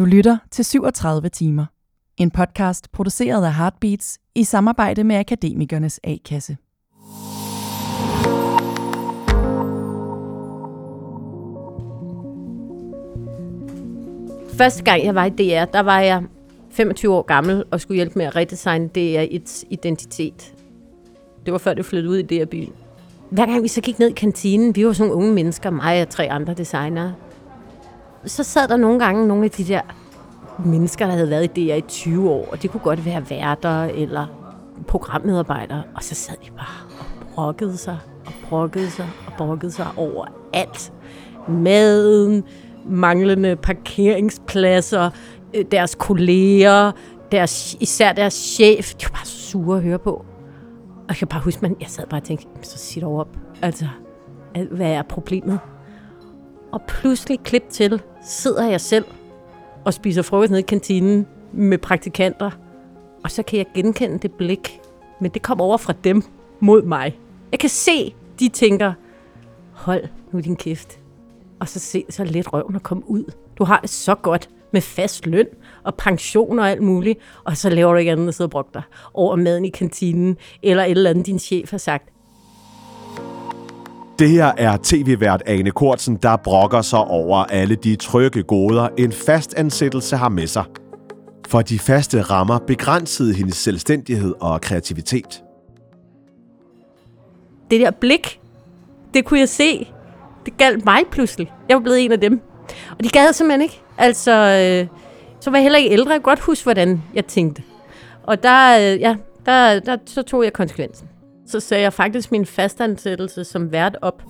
Du lytter til 37 timer. En podcast produceret af Heartbeats i samarbejde med Akademikernes A-kasse. Første gang jeg var i DR, der var jeg 25 år gammel og skulle hjælpe med at redesigne DR1's identitet. Det var før det flyttede ud i DR-byen. Hver gang vi så gik ned i kantinen, vi var sådan nogle unge mennesker, mig og tre andre designere, så sad der nogle gange nogle af de der mennesker, der havde været i DR i 20 år, og det kunne godt være værter eller programmedarbejdere, og så sad de bare og brokkede sig og brokkede sig og brokkede sig over alt. Maden, manglende parkeringspladser, øh, deres kolleger, deres, især deres chef. De var bare sure at høre på. Og jeg kan bare huske, at jeg sad bare og tænkte, så sig dog op. Altså, hvad er problemet? Og pludselig klip til, sidder jeg selv og spiser frokost nede i kantinen med praktikanter. Og så kan jeg genkende det blik. Men det kommer over fra dem mod mig. Jeg kan se, de tænker, hold nu din kæft. Og så se så let røven at komme ud. Du har det så godt med fast løn og pension og alt muligt, og så laver du ikke andet end at sidde og brokke dig over maden i kantinen, eller et eller andet, din chef har sagt. Det her er tv-vært Ane Kortsen, der brokker sig over alle de trygge goder, en fast ansættelse har med sig. For de faste rammer begrænsede hendes selvstændighed og kreativitet. Det der blik, det kunne jeg se. Det galt mig pludselig. Jeg var blevet en af dem. Og de gad simpelthen ikke. Altså, øh, så var jeg heller ikke ældre. Jeg kan godt huske, hvordan jeg tænkte. Og der, øh, ja, der, der, så tog jeg konsekvensen. Så sagde jeg faktisk min fastansættelse som vært op.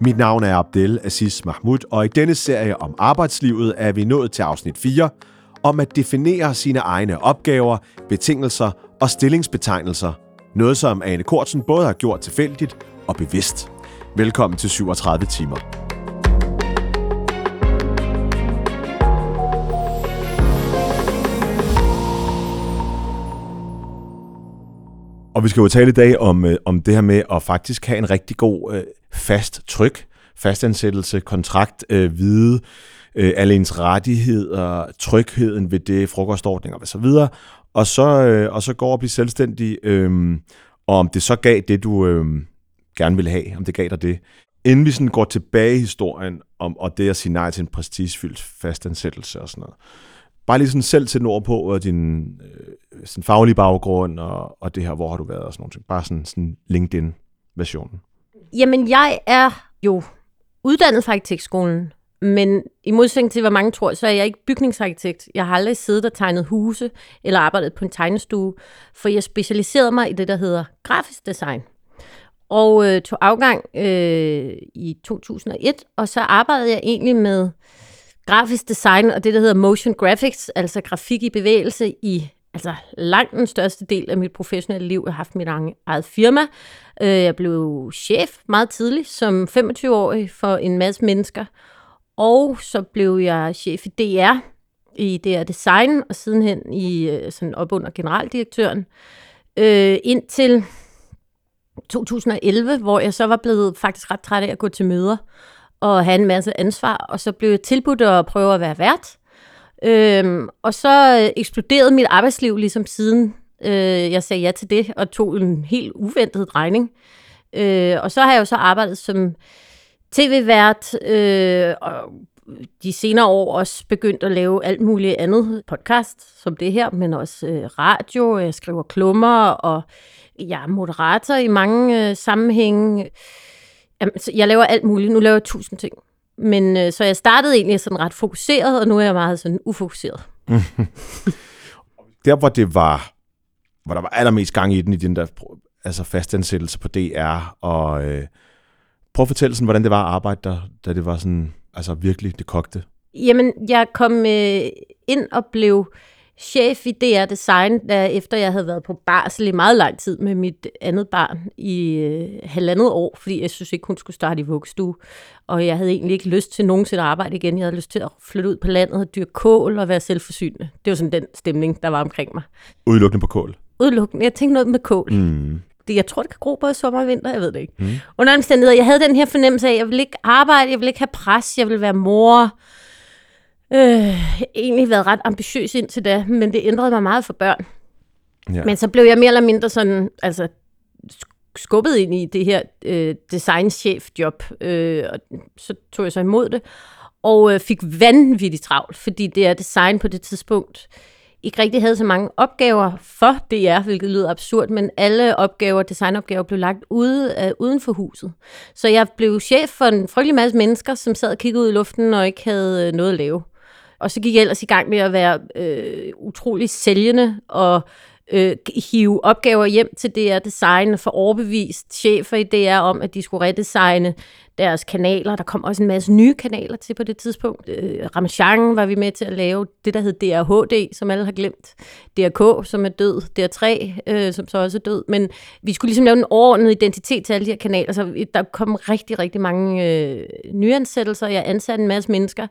Mit navn er Abdel Aziz Mahmoud, og i denne serie om arbejdslivet er vi nået til afsnit 4, om at definere sine egne opgaver, betingelser og stillingsbetegnelser. Noget, som Ane Kortsen både har gjort tilfældigt og bevidst. Velkommen til 37 timer. Og vi skal jo tale i dag om, øh, om det her med at faktisk have en rigtig god øh, fast tryk, fastansættelse, kontrakt, øh, vide øh, alle ens rettigheder, trygheden ved det, frokostordninger og så videre, og så, øh, og så går og blive selvstændig, øh, og om det så gav det, du øh, gerne ville have, om det gav dig det. Inden vi sådan går tilbage i historien, om, og det at sige nej til en prestigefyldt fastansættelse og sådan noget, bare lige sådan selv til ord på og din øh, sådan faglige baggrund og, og det her, hvor har du været og sådan noget. Bare sådan, sådan LinkedIn-versionen. Jamen, jeg er jo uddannet fra arkitektskolen, men i modsætning til, hvad mange tror, så er jeg ikke bygningsarkitekt. Jeg har aldrig siddet og tegnet huse eller arbejdet på en tegnestue, for jeg specialiserede mig i det, der hedder grafisk design. Og øh, tog afgang øh, i 2001, og så arbejdede jeg egentlig med grafisk design og det, der hedder motion graphics, altså grafik i bevægelse i altså langt den største del af mit professionelle liv. Jeg har haft mit eget firma. Øh, jeg blev chef meget tidligt, som 25-årig for en masse mennesker. Og så blev jeg chef i DR, i DR Design, og sidenhen i øh, sådan op under generaldirektøren. Øh, indtil 2011, hvor jeg så var blevet faktisk ret træt af at gå til møder og have en masse ansvar, og så blev jeg tilbudt at prøve at være vært. Øhm, og så øh, eksploderede mit arbejdsliv ligesom siden øh, jeg sagde ja til det, og tog en helt uventet drejning. Øh, og så har jeg jo så arbejdet som tv-vært, øh, og de senere år også begyndt at lave alt muligt andet podcast, som det her, men også øh, radio, jeg skriver klummer, og jeg er moderator i mange øh, sammenhænge. Jamen, jeg laver alt muligt. Nu laver jeg tusind ting. Men øh, så jeg startede egentlig sådan ret fokuseret, og nu er jeg meget sådan ufokuseret. der, hvor det var, hvor der var allermest gang i den, i den der altså fastansættelse på DR, og øh, prøv at fortælle sådan, hvordan det var at arbejde der, da det var sådan, altså virkelig det kogte. Jamen, jeg kom øh, ind og blev chef i DR Design, der efter jeg havde været på barsel i meget lang tid med mit andet barn i øh, halvandet år, fordi jeg synes ikke, hun skulle starte i vuggestue. Og jeg havde egentlig ikke lyst til nogensinde at arbejde igen. Jeg havde lyst til at flytte ud på landet og dyrke kål og være selvforsynende. Det var sådan den stemning, der var omkring mig. Udelukkende på kål? Udelukkende. Jeg tænkte noget med kål. Mm. det, jeg tror, det kan gro både sommer og vinter, jeg ved det ikke. Mm. Under omstændigheder, jeg havde den her fornemmelse af, at jeg ville ikke arbejde, jeg ville ikke have pres, jeg ville være mor. Øh, egentlig været ret ambitiøs indtil da, men det ændrede mig meget for børn. Ja. Men så blev jeg mere eller mindre sådan, altså skubbet ind i det her øh, designchef-job, øh, og så tog jeg så imod det, og øh, fik vanvittigt travlt, fordi det er design på det tidspunkt ikke rigtig havde så mange opgaver for DR, hvilket lyder absurd, men alle opgaver, designopgaver, blev lagt ude, uh, uden for huset. Så jeg blev chef for en frygtelig masse mennesker, som sad og kiggede ud i luften og ikke havde noget at lave. Og så gik jeg ellers i gang med at være øh, utrolig sælgende og øh, hive opgaver hjem til DR Design for overbevist chefer i DR om, at de skulle redesigne deres kanaler. Der kom også en masse nye kanaler til på det tidspunkt. Øh, Ramachan var vi med til at lave det, der hed DRHD, som alle har glemt. DRK, som er død. DR3, øh, som så også er død. Men vi skulle ligesom lave en overordnet identitet til alle de her kanaler. Så der kom rigtig, rigtig mange øh, nyansættelser. Jeg ansatte en masse mennesker.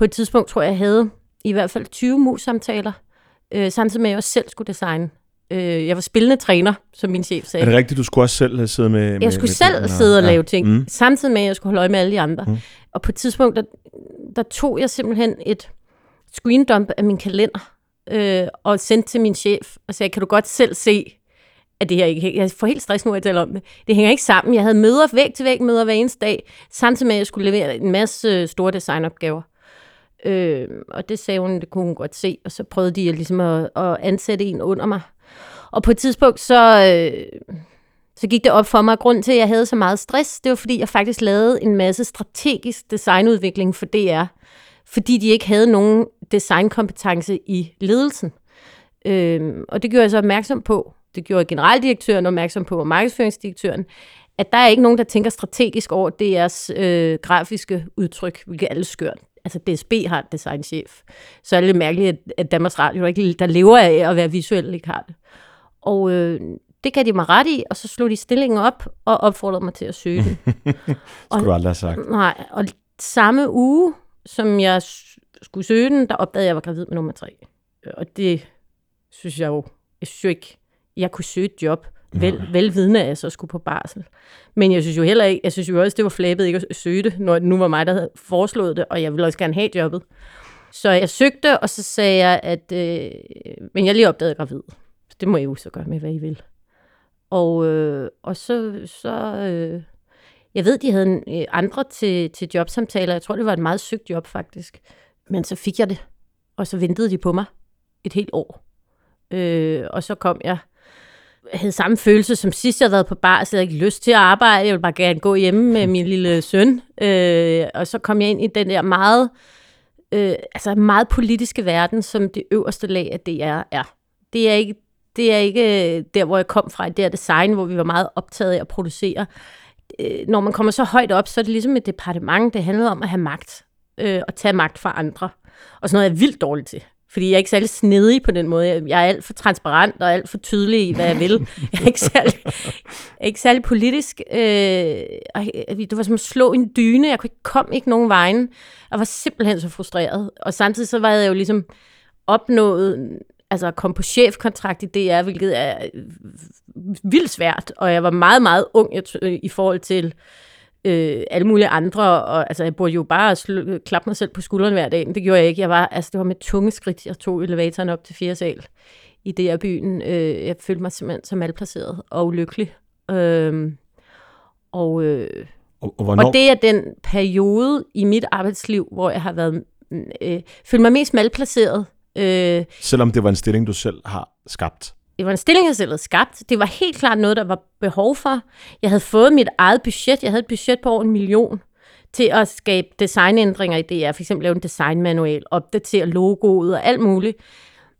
På et tidspunkt tror jeg, jeg havde i hvert fald 20 mus-samtaler øh, samtidig med, at jeg også selv skulle designe. Øh, jeg var spillende træner, som min chef sagde. Er det rigtigt, du skulle også selv sidde med... med Jeg skulle med selv den, sidde og ja. lave ting, Mm. samtidig med, at jeg skulle holde øje med alle de andre. Mm. Og på et tidspunkt, der, der tog jeg simpelthen et screendump af min kalender, øh, og sendte til min chef, og sagde, kan du godt selv se, at det her ikke. Jeg får helt stress nu, at jeg taler om det. Det hænger ikke sammen. Jeg havde møder, væg til væg møder hver eneste dag, samtidig med, at jeg skulle levere en masse øh, store designopgaver. Øh, og det sagde hun, det kunne hun godt se, og så prøvede de ligesom at, at ansætte en under mig. Og på et tidspunkt, så, øh, så gik det op for mig, at grunden til, at jeg havde så meget stress, det var, fordi jeg faktisk lavede en masse strategisk designudvikling for DR, fordi de ikke havde nogen designkompetence i ledelsen. Øh, og det gjorde jeg så opmærksom på. Det gjorde generaldirektøren opmærksom på, og markedsføringsdirektøren, at der er ikke nogen, der tænker strategisk over DR's øh, grafiske udtryk, hvilket er alle skørt. Altså DSB har en designchef. Så er det lidt mærkeligt, at, Danmarks Radio, der ikke, der lever af at være visuel, ikke har det. Og øh, det gav de mig ret i, og så slog de stillingen op og opfordrede mig til at søge den. Skulle du aldrig have sagt. Nej, og samme uge, som jeg skulle søge den, der opdagede jeg, at jeg var gravid med nummer tre. Og det synes jeg jo, jeg synes jo ikke, jeg kunne søge et job, vel, velvidende, at jeg så skulle på barsel. Men jeg synes jo heller ikke, jeg synes jo også, det var flabet ikke at søge det, når det nu var mig, der havde foreslået det, og jeg ville også gerne have jobbet. Så jeg søgte, og så sagde jeg, at øh, men jeg lige opdagede gravid. Så det må I jo så gøre med, hvad I vil. Og, øh, og så, så øh, jeg ved, de havde en, øh, andre til, til jobsamtaler. Jeg tror, det var et meget søgt job, faktisk. Men så fik jeg det, og så ventede de på mig et helt år. Øh, og så kom jeg havde samme følelse som sidst, jeg havde været på bar, så jeg havde ikke lyst til at arbejde. Jeg ville bare gerne gå hjemme med min lille søn. Øh, og så kom jeg ind i den der meget, øh, altså meget politiske verden, som det øverste lag af DR er. Det er ikke, det er ikke øh, der, hvor jeg kom fra, det er design, hvor vi var meget optaget af at producere. Øh, når man kommer så højt op, så er det ligesom et departement, det handler om at have magt, øh, og tage magt fra andre. Og sådan noget er jeg vildt dårligt til. Fordi jeg er ikke særlig snedig på den måde. Jeg- er alt for transparent og alt for tydelig i, hvad jeg vil. Jeg er ikke særlig, jeg er ikke særlig politisk. Øh, det var som at slå en dyne. Jeg kunne ikke, komme ikke nogen vejen. Jeg var simpelthen så frustreret. Og samtidig så var jeg jo ligesom opnået altså at komme på chefkontrakt i DR, hvilket er øh, vildt svært. Og jeg var meget, meget ung jeg, i forhold til øh, alle mulige andre, og altså, jeg burde jo bare sl- klappe mig selv på skulderen hver dag, men det gjorde jeg ikke. Jeg var, altså, det var med tunge skridt, jeg tog elevatoren op til 4. sal i DR byen. Øh, jeg følte mig simpelthen så malplaceret og ulykkelig. Øh, og, øh, Og, og hvornår? og det er den periode i mit arbejdsliv, hvor jeg har været mm, øh, følt mig mest malplaceret. Øh, Selvom det var en stilling, du selv har skabt. Det var en stilling, jeg selv havde skabt. Det var helt klart noget, der var behov for. Jeg havde fået mit eget budget. Jeg havde et budget på over en million til at skabe designændringer i DR. For eksempel lave en designmanual, opdatere logoet og alt muligt.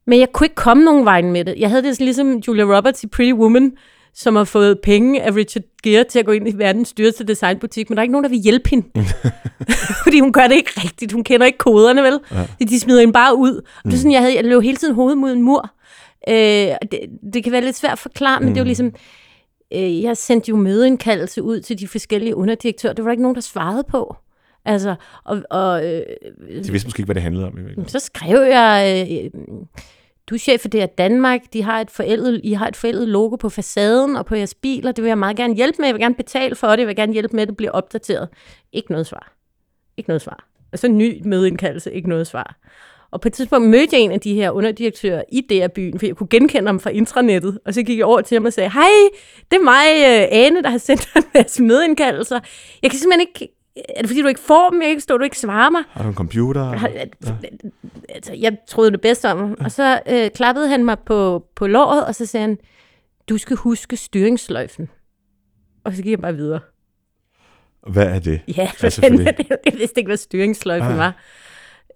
Men jeg kunne ikke komme nogen vej med det. Jeg havde det ligesom Julia Roberts i Pretty Woman, som har fået penge af Richard Gere til at gå ind i verdens dyreste designbutik, men der er ikke nogen, der vil hjælpe hende. Fordi hun gør det ikke rigtigt. Hun kender ikke koderne, vel? Ja. De smider hende bare ud. Og det er sådan, jeg, havde, jeg løb hele tiden hovedet mod en mur. Øh, det, det kan være lidt svært at forklare, men det er jo ligesom... Øh, jeg sendte jo mødeindkaldelse ud til de forskellige underdirektører. Det var der ikke nogen, der svarede på. Altså, og, og øh, De vidste måske ikke, hvad det handlede om. I så skrev jeg, øh, du er chef for det her Danmark, de har et forældet, I har et forældet logo på facaden og på jeres biler, det vil jeg meget gerne hjælpe med, jeg vil gerne betale for det, jeg vil gerne hjælpe med, at det bliver opdateret. Ikke noget svar. Ikke noget svar. Og så en ny mødeindkaldelse, ikke noget svar. Og på et tidspunkt mødte jeg en af de her underdirektører i DR-byen, for jeg kunne genkende ham fra intranettet. Og så gik jeg over til ham og sagde, hej, det er mig, øh, Ane, der har sendt dig en masse mødeindkaldelser. Jeg kan simpelthen ikke er det fordi, du ikke får dem? Jeg kan ikke stå, du ikke svarer mig. Har du en computer? Har, altså, jeg troede det bedste om ham. Og så øh, klappede han mig på, på låret, og så sagde han, du skal huske styringsløjfen. Og så gik jeg bare videre. Hvad er det? Ja, for altså, den, jeg, jeg vidste ikke, hvad styringsløjfen ah. var.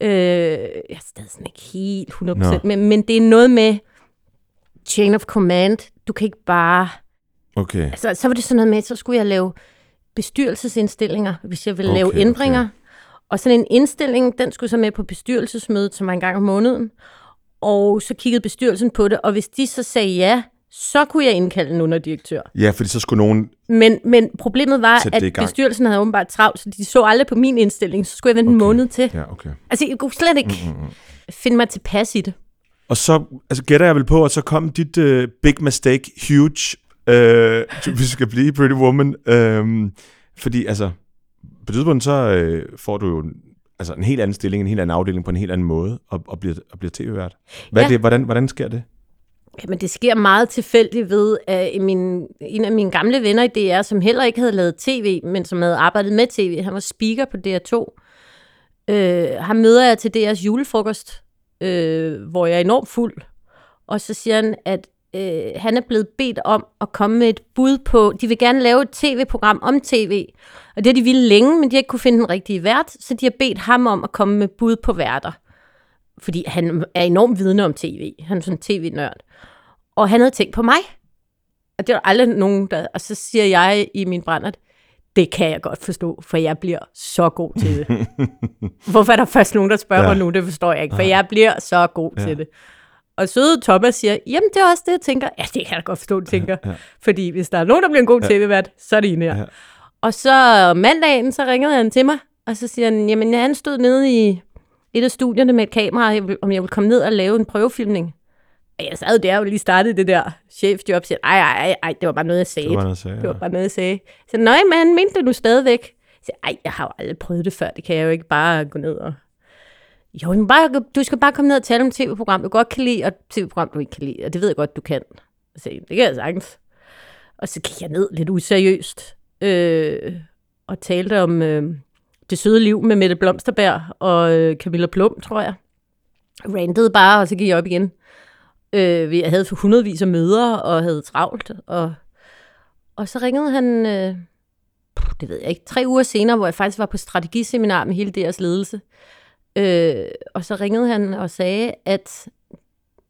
Øh, jeg er stadig sådan ikke helt 100%, no. men, men det er noget med chain of command. Du kan ikke bare... Okay. Altså, så var det sådan noget med, så skulle jeg lave bestyrelsesindstillinger, hvis jeg ville okay, lave ændringer. Okay. Og sådan en indstilling, den skulle så med på bestyrelsesmødet, som var en gang om måneden. Og så kiggede bestyrelsen på det, og hvis de så sagde ja, så kunne jeg indkalde en underdirektør. Ja, fordi så skulle nogen... Men, men problemet var, at bestyrelsen havde åbenbart travlt, så de så aldrig på min indstilling, så skulle jeg vente okay. en måned til. Ja, okay. Altså, jeg kunne slet ikke mm-hmm. finde mig tilpas i det. Og så altså, gætter jeg vel på, at så kom dit uh, big mistake, huge, uh, vi skal blive Pretty Woman. Uh, fordi altså, på det tidspunkt, så uh, får du jo altså, en helt anden stilling, en helt anden afdeling på en helt anden måde, og, og bliver, og bliver tv-vært. Hvad ja. det, hvordan, hvordan sker det? Jamen, det sker meget tilfældigt ved, at min, en af mine gamle venner i DR, som heller ikke havde lavet tv, men som havde arbejdet med tv, han var speaker på DR2. Øh, han møder jeg til DR's julefrokost, øh, hvor jeg er enormt fuld. Og så siger han, at øh, han er blevet bedt om at komme med et bud på, de vil gerne lave et tv-program om tv. Og det har de ville længe, men de har ikke kunne finde den rigtige vært, så de har bedt ham om at komme med bud på værter. Fordi han er enormt vidne om tv. Han er sådan en tv-nørd. Og han havde tænkt på mig. Og det var aldrig nogen, der... Og så siger jeg i min brændert, det kan jeg godt forstå, for jeg bliver så god til det. Hvorfor er der først nogen, der spørger ja. mig nu? Det forstår jeg ikke, for jeg bliver så god ja. til det. Og søde Thomas siger, jamen det er også det, jeg tænker. Ja, det kan jeg godt forstå, du tænker. Ja, ja. Fordi hvis der er nogen, der bliver en god tv-vært, så er det en her. Ja. Og så mandagen, så ringede han til mig, og så siger han, jamen han stod nede i et af studierne med et kamera, om jeg ville komme ned og lave en prøvefilmning. Og jeg sad der og lige startede det der chefjob, siger, ej, ej, ej, det var bare noget, jeg sagde. Det var, noget, jeg sagde, det var bare noget, jeg sagde. Så nej, men mente du stadigvæk? Jeg siger, ej, jeg har jo aldrig prøvet det før, det kan jeg jo ikke bare gå ned og... Jo, men bare, du skal bare komme ned og tale om tv-program, du godt kan lide, og tv-program, du ikke kan lide, og det ved jeg godt, du kan. Så sagde, det kan jeg sagtens. Og så gik jeg ned lidt useriøst, øh, og talte om øh, det søde liv med Mette Blomsterberg og øh, Camilla Plum, tror jeg. Randede bare, og så gik jeg op igen. Øh, vi havde for hundredvis af møder og havde travlt. Og, og så ringede han, øh, det ved jeg ikke, tre uger senere, hvor jeg faktisk var på strategiseminar med hele deres ledelse. Øh, og så ringede han og sagde, at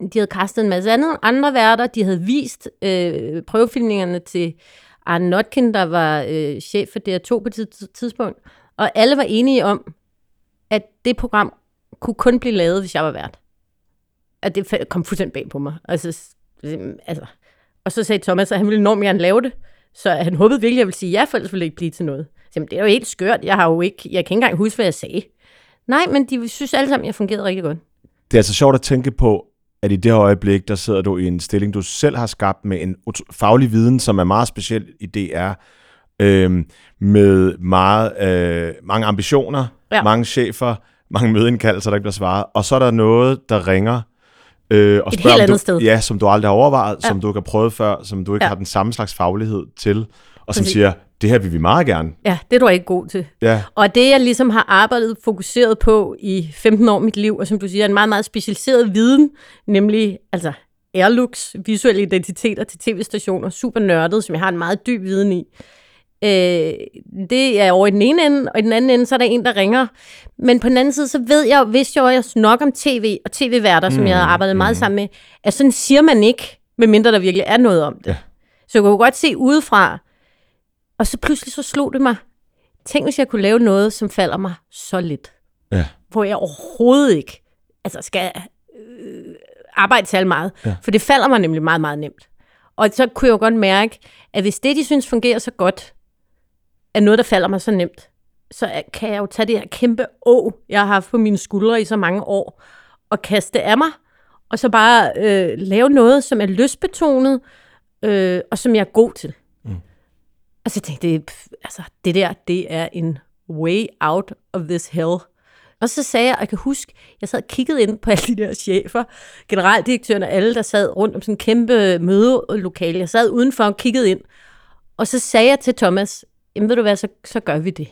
de havde kastet en masse andre, andre værter. De havde vist øh, prøvefilmningerne til Arne Notkin, der var øh, chef for DR2 på det tidspunkt. Og alle var enige om, at det program kunne kun blive lavet, hvis jeg var vært at det kom fuldstændig bag på mig. Altså, altså. Og så sagde Thomas, at han ville enormt gerne lave det. Så han håbede virkelig, at jeg ville sige ja, for ellers ville det ikke blive til noget. Så, jamen, det er jo helt skørt. Jeg har jo ikke, jeg kan ikke engang huske, hvad jeg sagde. Nej, men de synes alle sammen, at jeg fungerede rigtig godt. Det er altså sjovt at tænke på, at i det her øjeblik, der sidder du i en stilling, du selv har skabt med en faglig viden, som er meget speciel i DR, øh, med meget, øh, mange ambitioner, ja. mange chefer, mange mødeindkaldelser, der ikke bliver svaret, og så er der noget, der ringer, Øh, og Et spørg, helt andet du, sted. Ja, som du aldrig har overvejet, ja. som du ikke har prøvet før, som du ikke ja. har den samme slags faglighed til, og som siger, det her vil vi meget gerne. Ja, det er du ikke god til. Ja. Og det, jeg ligesom har arbejdet fokuseret på i 15 år mit liv, og som du siger, er en meget, meget specialiseret viden, nemlig altså airlooks, visuelle identiteter til tv-stationer, super nørdet, som jeg har en meget dyb viden i. Øh, det er over i den ene ende, og i den anden ende, så er der en, der ringer. Men på den anden side, så ved jeg, hvis jeg også nok om tv og tv-værter, mm, som jeg har arbejdet mm. meget sammen med, at sådan siger man ikke, medmindre der virkelig er noget om det. Ja. Så jeg kunne godt se udefra, og så pludselig så slog det mig, tænk hvis jeg kunne lave noget, som falder mig så lidt. Ja. Hvor jeg overhovedet ikke altså skal øh, arbejde særlig meget. Ja. For det falder mig nemlig meget, meget nemt. Og så kunne jeg jo godt mærke, at hvis det, de synes fungerer så godt, er noget, der falder mig så nemt, så kan jeg jo tage det her kæmpe å, jeg har haft på mine skuldre i så mange år, og kaste af mig, og så bare øh, lave noget, som er lystbetonet, øh, og som jeg er god til. Mm. Og så tænkte jeg, pff, altså, det der, det er en way out of this hell. Og så sagde jeg, og jeg kan huske, jeg sad og kiggede ind på alle de der chefer, generaldirektøren og alle, der sad rundt om sådan en kæmpe mødelokale. Jeg sad udenfor og kiggede ind. Og så sagde jeg til Thomas, jamen ved du hvad, så, så gør vi det.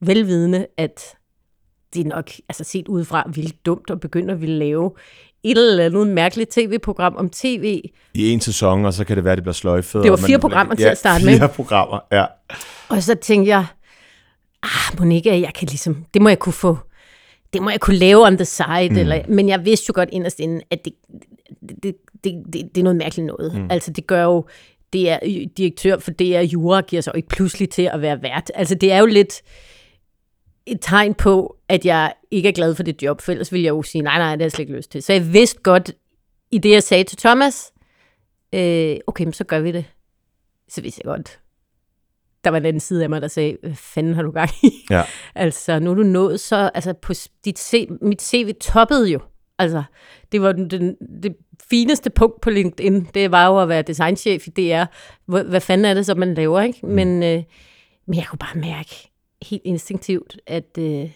Velvidende, at det er nok altså set udefra vildt dumt at begynde at ville lave et eller andet mærkeligt tv-program om tv. I en sæson, og så kan det være, at det bliver sløjfet. Det var fire man- programmer til ja, at starte fire med. programmer, ja. Og så tænkte jeg, ah, Monika, jeg kan ligesom, det må jeg kunne få, det må jeg kunne lave on the side, mm. eller, men jeg vidste jo godt inderst inden, at det, det, det, det, det, det er noget mærkeligt noget. Mm. Altså det gør jo, det er direktør for det er jura, giver sig jo ikke pludselig til at være vært. Altså det er jo lidt et tegn på, at jeg ikke er glad for det job, for ellers ville jeg jo sige, nej, nej, det har jeg slet ikke lyst til. Så jeg vidste godt, i det jeg sagde til Thomas, øh, okay, men så gør vi det. Så vidste jeg godt, der var en anden side af mig, der sagde, hvad fanden har du gang i? Ja. altså, nu er du nået så, altså på dit C, mit CV toppede jo. Altså, det var den, den, det fineste punkt på LinkedIn, det var jo at være designchef i DR. Hvad, hvad fanden er det så, man laver, ikke? Mm. Men, øh, men jeg kunne bare mærke helt instinktivt, at, øh,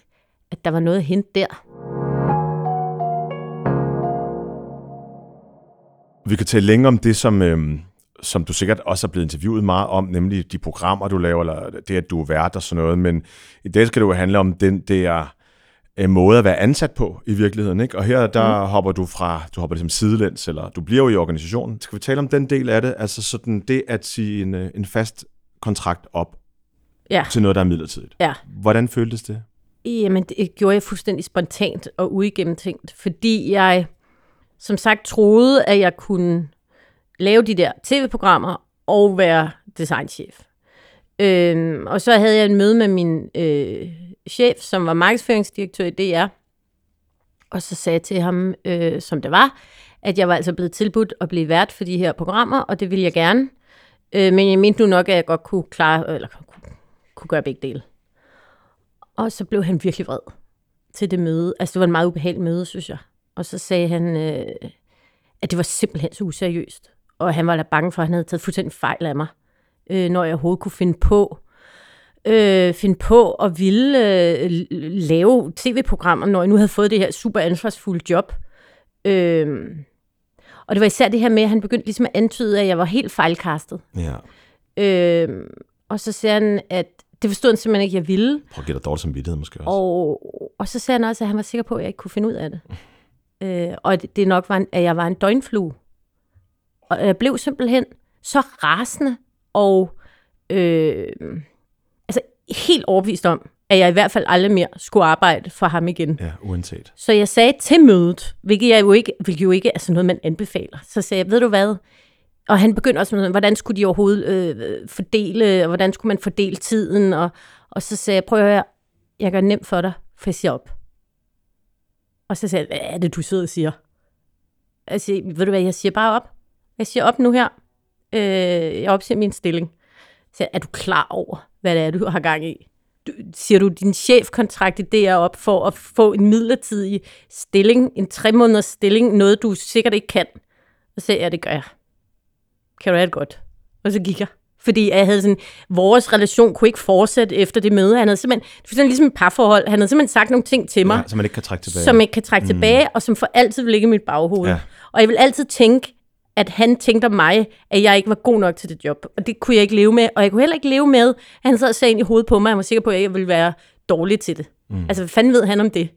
at der var noget at hente der. Vi kan tale længere om det, som, øhm, som du sikkert også er blevet interviewet meget om, nemlig de programmer, du laver, eller det, at du er vært og sådan noget. Men i dag skal det jo handle om den der øh, måde at være ansat på i virkeligheden. Ikke? Og her der mm. hopper du fra, du hopper ligesom sidelæns, eller du bliver jo i organisationen. Skal vi tale om den del af det? Altså sådan det at sige en, øh, en fast kontrakt op Ja, til noget, der er midlertidigt. ja. Hvordan føltes det? Jamen, det gjorde jeg fuldstændig spontant og uigennemtænkt, fordi jeg som sagt troede, at jeg kunne lave de der tv-programmer og være designchef. Øhm, og så havde jeg en møde med min øh, chef, som var markedsføringsdirektør i DR, og så sagde jeg til ham, øh, som det var, at jeg var altså blevet tilbudt at blive vært for de her programmer, og det ville jeg gerne. Øh, men jeg mente nu nok, at jeg godt kunne klare, eller kunne, kunne gøre begge dele. Og så blev han virkelig vred til det møde. Altså, det var en meget ubehageligt møde, synes jeg. Og så sagde han, øh, at det var simpelthen så useriøst. Og han var da bange for, at han havde taget fuldstændig fejl af mig, øh, når jeg overhovedet kunne finde på øh, finde på at ville øh, lave tv-programmer, når jeg nu havde fået det her super ansvarsfulde job. Øh, og det var især det her med, at han begyndte ligesom at antyde, at jeg var helt fejlkastet. Ja. Øh, og så siger han, at det forstod han simpelthen ikke, jeg ville. Prøv at give dig dårlig samvittighed måske også. Og, og så sagde han også, at han var sikker på, at jeg ikke kunne finde ud af det. øh, og at det nok var, en, at jeg var en døgnflue. Og jeg blev simpelthen så rasende og øh, altså helt overbevist om, at jeg i hvert fald aldrig mere skulle arbejde for ham igen. Ja, uanset. Så jeg sagde til mødet, hvilket, jeg jo ikke, hvilket jo ikke er sådan noget, man anbefaler. Så sagde jeg, ved du hvad? Og han begyndte også med, hvordan skulle de overhovedet øh, fordele, og hvordan skulle man fordele tiden? Og, og så sagde jeg, prøv at høre, jeg gør det nemt for dig, for jeg siger op. Og så sagde jeg, hvad er det, du sidder og siger? Siger, ved du hvad, jeg siger bare op. Jeg siger op nu her. Øh, jeg opsiger min stilling. Så jeg, er du klar over, hvad det er, du har gang i? Du, siger du din chefkontrakt i DR op for at få en midlertidig stilling, en tre måneders stilling, noget du sikkert ikke kan? Og så sagde jeg, det gør jeg. Kan du have det godt? Og så gik jeg. Fordi jeg havde sådan, vores relation kunne ikke fortsætte efter det møde. Han havde simpelthen, det var sådan ligesom et parforhold, han havde simpelthen sagt nogle ting til mig, Ja, så man ikke kan trække tilbage. som ikke kan trække mm. tilbage, og som for altid vil ligge i mit baghoved. Ja. Og jeg vil altid tænke, at han tænkte om mig, at jeg ikke var god nok til det job. Og det kunne jeg ikke leve med. Og jeg kunne heller ikke leve med, at han sad og sagde ind i hovedet på mig, at han var sikker på, at jeg ville være dårlig til det. Mm. Altså, hvad fanden ved han om det?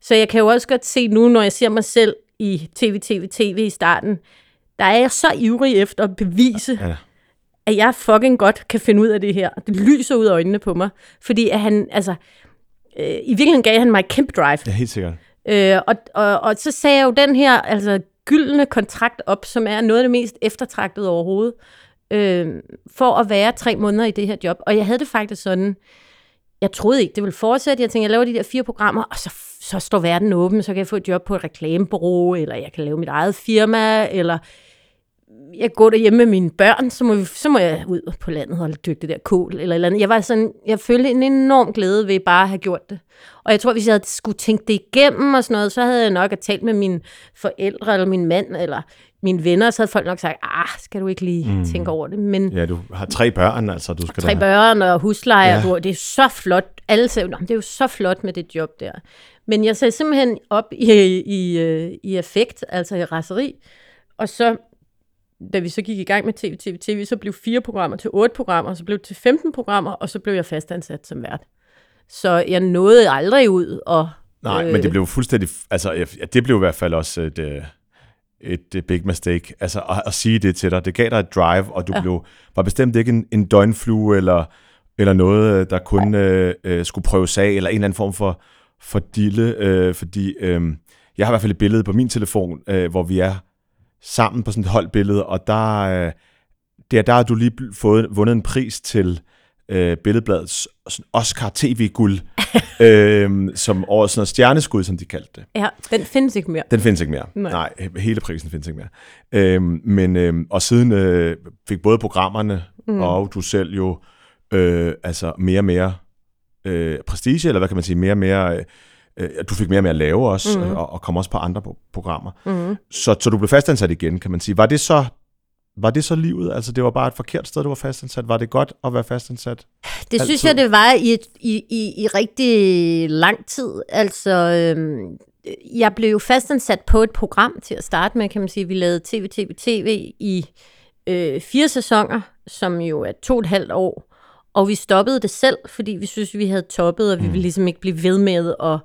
Så jeg kan jo også godt se nu, når jeg ser mig selv i tv, tv, tv i starten, der er jeg så ivrig efter at bevise, Ja. at jeg fucking godt kan finde ud af det her. Det lyser ud af øjnene på mig. Fordi at han, altså, øh, i virkeligheden gav han mig et kæmpe drive. Ja, helt sikkert. Øh, og, og, og så sagde jeg jo den her altså, gyldne kontrakt op, som er noget af det mest eftertragtede overhovedet, øh, for at være tre måneder i det her job. Og jeg havde det faktisk sådan, jeg troede ikke, det ville fortsætte. Jeg tænkte, jeg laver de der fire programmer, og så, så står verden åben, så kan jeg få et job på et reklamebureau, eller jeg kan lave mit eget firma, eller jeg går derhjemme med mine børn, så må, vi, så må jeg ud på landet og dyrke det der kål eller eller andet. Jeg, var sådan, jeg følte en enorm glæde ved bare at have gjort det. Og jeg tror, hvis jeg havde skulle tænke det igennem og sådan noget, så havde jeg nok talt med mine forældre eller min mand eller mine venner, så havde folk nok sagt, ah, skal du ikke lige mm. tænke over det. Men Ja, du har tre børn, altså. Du skal tre da... børn og husleje, Ja. ja. det er så flot. Alle sagde, "Nå, men det er jo så flot med det job der. Men jeg sagde simpelthen op i, i, øh, i affekt, altså i raseri. Og så, da vi så gik i gang med TV, TV, TV, så blev fire programmer til otte programmer, så blev det til 15 programmer, og så blev jeg fastansat som vært. Så jeg nåede aldrig ud og... Nej, men det blev fuldstændig... Altså, ja, det blev i hvert fald også et, øh, et, et big mistake. Altså, at, at sige det til dig. Det gav dig et drive, og du ja. Blev, var bestemt ikke en, en døgnflue, eller, eller noget, øh, der kun øh, øh, skulle prøves af, eller en eller anden form for, for dille, øh, fordi øh, jeg har i hvert fald et billede på min telefon, øh, hvor vi er sammen på sådan et holdbillede, og der, øh, der, der har du lige fået, vundet en pris til øh, Billedbladets sådan Oscar TV-guld, øh, som årets sådan stjerneskud, som de kaldte det. Ja, den findes ikke mere. Den findes ikke mere. Nej, Nej. Hele prisen findes ikke mere. Øhm, men, øhm, og siden øh, fik både programmerne mm. og du selv jo øh, altså mere og mere øh, prestige, eller hvad kan man sige, mere og mere... Øh, øh, du fik mere mere at lave også, mm. og, og kom også på andre pro- programmer. Mm. Så, så du blev fastansat igen, kan man sige. Var det så var det så livet? Altså, det var bare et forkert sted, du var fastansat. Var det godt at være fastansat? Det Altid. synes jeg, det var i, et, i, i, i rigtig lang tid. Altså, øhm, jeg blev jo fastansat på et program til at starte med, kan man sige. Vi lavede TV, TV, TV i øh, fire sæsoner, som jo er to og et halvt år. Og vi stoppede det selv, fordi vi synes, vi havde toppet, og vi ville ligesom ikke blive ved med at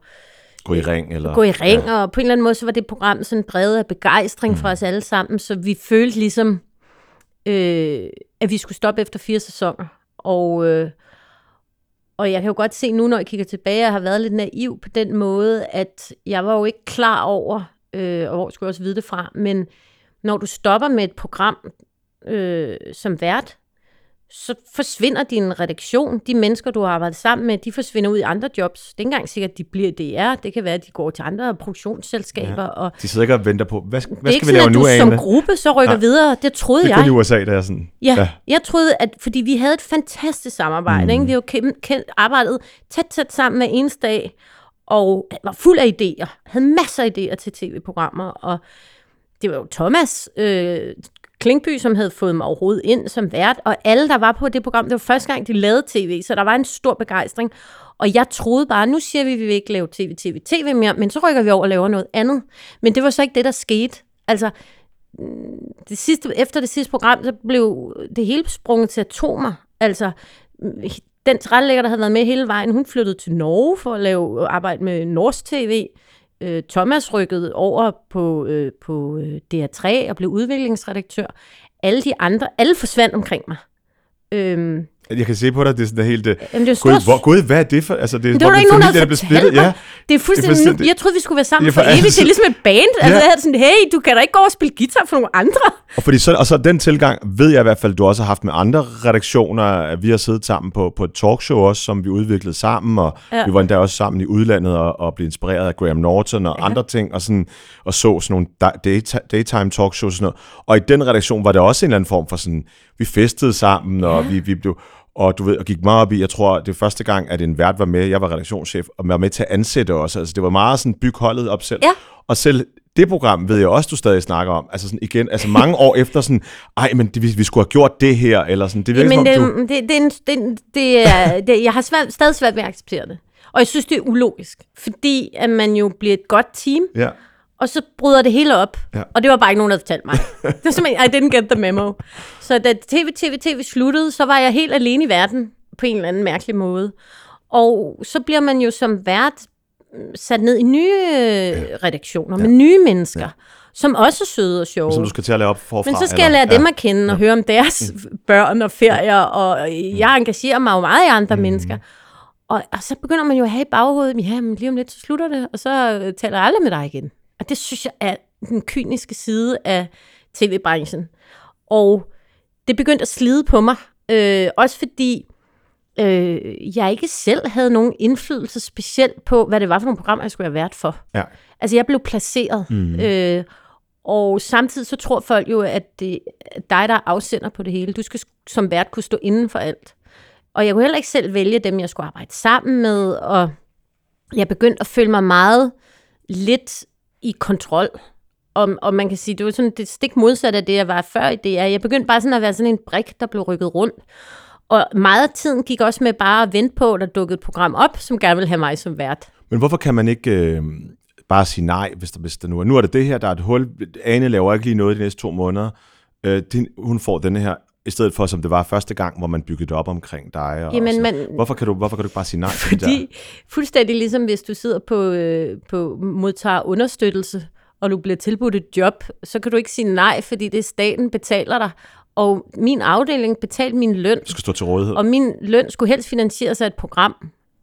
Gå i ring? Eller? gå i ring, ja. og på en eller anden måde, så var det program sådan bredt af begejstring mm. for os alle sammen, så vi følte ligesom, øh, at vi skulle stoppe efter fire sæsoner. Og, øh, og jeg kan jo godt se nu, når jeg kigger tilbage, at jeg har været lidt naiv på den måde, at jeg var jo ikke klar over, øh, og hvor skulle jeg også vide det fra, men når du stopper med et program øh, som vært, så forsvinder din redaktion. De mennesker, du har arbejdet sammen med, de forsvinder ud i andre jobs. Det er ikke engang sikkert, at de bliver DR. Det kan være, at de går til andre produktionsselskaber. Ja. Og De sidder ikke og venter på, hvad, det hvad er ikke skal vi sådan, lave at nu, du Ane? som gruppe så rykker Nej. videre. Det troede Det er jeg. kun i USA, der er sådan. Ja, ja, jeg troede, at fordi vi havde et fantastisk samarbejde, mm. ikke? vi har jo kendt, kendt, arbejdet tæt, tæt sammen hver eneste dag, og var fuld af idéer, havde masser af idéer til tv-programmer, og det var jo Thomas øh, Klinkby, som havde fået mig overhovedet ind som vært, og alle, der var på det program, det var første gang, de lavede tv, så der var en stor begejstring, og jeg troede bare, nu siger vi, at vi vil ikke lave tv, tv, tv mere, men så rykker vi over og laver noget andet. Men det var så ikke det, der skete. Altså, mm, det sidste, efter det sidste program, så blev det hele sprunget til atomer. Altså, den tilrettelægger, der havde været med hele vejen, hun flyttede til Norge for at lave arbejde med norsk tv. Øh, Thomas rykkede over på, øh, på øh, DR3 og blev udviklingsredaktør. Alle de andre, alle forsvandt omkring mig. Øhm, jeg kan se på dig, det er sådan helt... øh, jamen, det er Gud, hvor, Gud, hvad er det for? Altså, det, det var der ikke nogen, der blev splittet. mig. Ja, Det er fuldstændig, fuldstændig- nu, jeg troede, vi skulle være sammen Ja, for for evigt. Det altid. er ligesom et band. Altså, Ja. jeg havde sådan, hey, du kan da ikke gå og spille guitar for nogle andre. og, fordi så, og så den tilgang ved jeg i hvert fald, du også har haft med andre redaktioner. Vi har siddet sammen på, på et talkshow også, som vi udviklede sammen, og ja. Vi var endda også sammen i udlandet og, og blev inspireret af Graham Norton og ja. andre ting, og, sådan, og så sådan nogle da- daytime, daytime talkshows og sådan noget. Og i den redaktion var det også en eller anden form for sådan, vi festede sammen, og ja. vi, vi blev og du ved, og gik meget op i, jeg tror, det første gang, at en vært var med, jeg var redaktionschef, og var med til at ansætte også, altså det var meget sådan, byg holdet op selv. Ja. Og selv det program ved jeg også, du stadig snakker om, altså sådan igen, altså mange år efter sådan, ej, men det, vi, vi skulle have gjort det her, eller sådan, det virker Jamen, som om, du... det, det, det, er det, det er, det, jeg har svært, stadig svært ved at acceptere det. Og jeg synes, det er ulogisk, fordi at man jo bliver et godt team, Ja. Og så bryder det hele op. Ja. Og det var bare ikke nogen, der fortalte mig. det var simpelthen, I didn't get the memo. Så da TV, TV, TV sluttede, så var jeg helt alene i verden, på en eller anden mærkelig måde. Og så bliver man jo som vært mm, sat ned i nye øh, redaktioner med nye mennesker, som også er søde og sjove. Som du skal til at lave op forfra. Men så skal jeg eller- lære dem at kende og høre om deres børn og ferier, og jeg engagerer mig jo meget i andre mm. mennesker. Og, og så begynder man jo at have i baghovedet, ja, men lige om lidt, så slutter det, og så øh, taler jeg aldrig med dig igen. Og det synes jeg er den kyniske side af tv-branchen. Og det begyndte at slide på mig, øh, også fordi øh, jeg ikke selv havde nogen indflydelse specielt på, hvad det var for nogle programmer, jeg skulle have været for. Ja. Altså, jeg blev placeret. Mm. Øh, Og samtidig så tror folk jo, at det er dig, der er afsender på det hele. Du skal som vært kunne stå inden for alt. Og jeg kunne heller ikke selv vælge dem, jeg skulle arbejde sammen med, og jeg begyndte at føle mig meget lidt i kontrol. Og, og man kan sige, det var sådan det stik modsatte af det, jeg var før i det. Jeg begyndte bare sådan at være sådan en brik, der blev rykket rundt. Og meget af tiden gik også med bare at vente på, at der dukkede et program op, som gerne ville have mig som vært. Men hvorfor kan man ikke øh, bare sige nej, hvis der, hvis der nu er? Nu er det det her, der er et hul. Ane laver ikke lige noget de næste to måneder. Øh, din, hun får denne her i stedet for, som det var første gang, hvor man byggede op omkring dig. Og Jamen, man, hvorfor, kan du, hvorfor kan du ikke bare sige nej til fordi, det der? Fuldstændig ligesom hvis du sidder på, øh, på modtager understøttelse, og du bliver tilbudt et job, så kan du ikke sige nej, fordi det er staten betaler dig. Og min afdeling betalte min løn. Du skal stå til rådighed. Og min løn skulle helst finansieres af et program.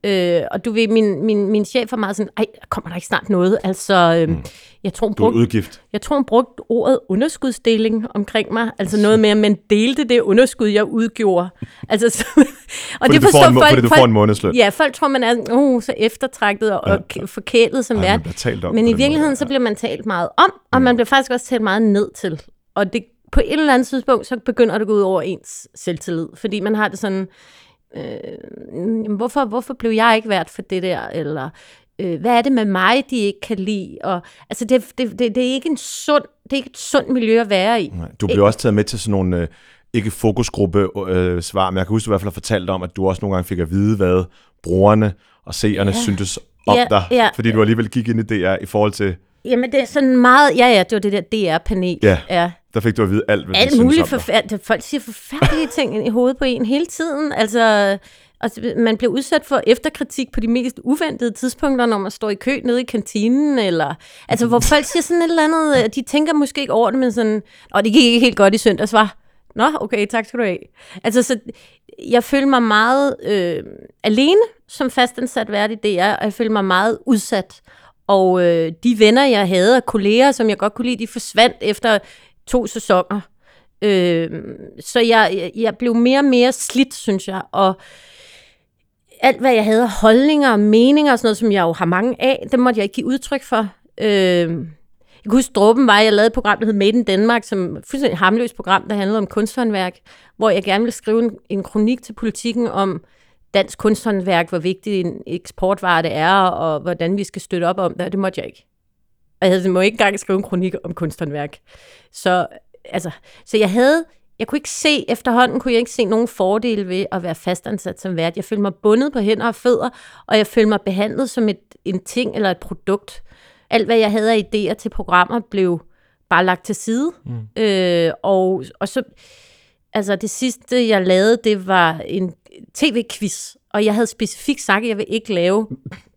Øh, og du ved, min, min, min chef var meget sådan, ej, kommer der ikke snart noget? Altså, øh, mm. jeg tror, hun brugte, udgift. Jeg tror, hun brugte ordet underskudsdeling omkring mig. Altså noget med, at man delte det underskud, jeg udgjorde. Altså, så, og fordi det forstår folk, fordi du får en månedsløn. Ja, folk tror, man er uh, så eftertragtet og, ja. og forkælet som vært. Men i virkeligheden, måde, ja. så bliver man talt meget om, og mm. man bliver faktisk også talt meget ned til. Og det, på et eller andet tidspunkt, så begynder det at gå ud over ens selvtillid. Fordi man har det sådan, øh, hvorfor, hvorfor blev jeg ikke vært for det der, eller øh, hvad er det med mig, de ikke kan lide, og altså det, det, det, det er ikke en sund, det er ikke et sundt miljø at være i. Nej, du blev også taget med til sådan nogle øh, ikke fokusgruppe øh, svar, men jeg kan huske, du i hvert fald har fortalt om, at du også nogle gange fik at vide, hvad brugerne og seerne ja. syntes om ja, dig, ja. fordi du alligevel gik ind i DR i forhold til... Jamen det er sådan meget, ja ja, det var det der DR-panel. Ja. ja. Der fik du at vide alt, hvad alt muligt forfærdeligt. Folk siger forfærdelige ting i hovedet på en hele tiden. Altså, altså, man bliver udsat for efterkritik på de mest uventede tidspunkter, når man står i kø nede i kantinen, eller, altså, hvor folk siger sådan et eller andet, de tænker måske ikke over det, men sådan, og det gik ikke helt godt i søndags, var. Nå, okay, tak skal du have. Altså, så jeg føler mig meget øh, alene som fastansat vært i DR, og jeg føler mig meget udsat. Og øh, de venner, jeg havde, og kolleger, som jeg godt kunne lide, de forsvandt efter to sæsoner. Øh, så jeg, jeg blev mere og mere slidt, synes jeg, og alt, hvad jeg havde holdninger og meninger og sådan noget, som jeg jo har mange af, det måtte jeg ikke give udtryk for. Øh, jeg kan huske, dråben var, jeg lavede et program, der hed Made in Denmark, som et fuldstændig hamløst program, der handlede om kunsthåndværk, hvor jeg gerne ville skrive en, en kronik til politikken om dansk kunsthåndværk, hvor vigtig en eksportvare det er, og hvordan vi skal støtte op om det, det måtte jeg ikke. Og jeg havde, må ikke engang skrive en kronik om kunsthåndværk. Så, altså, så jeg havde, jeg kunne ikke se, efterhånden kunne jeg ikke se nogen fordele ved at være fastansat som vært. Jeg følte mig bundet på hænder og fødder, og jeg følte mig behandlet som et, en ting eller et produkt. Alt, hvad jeg havde af idéer til programmer, blev bare lagt til side. Mm. Øh, og, og så, altså det sidste, jeg lavede, det var en tv-quiz, og jeg havde specifikt sagt, at jeg vil ikke lave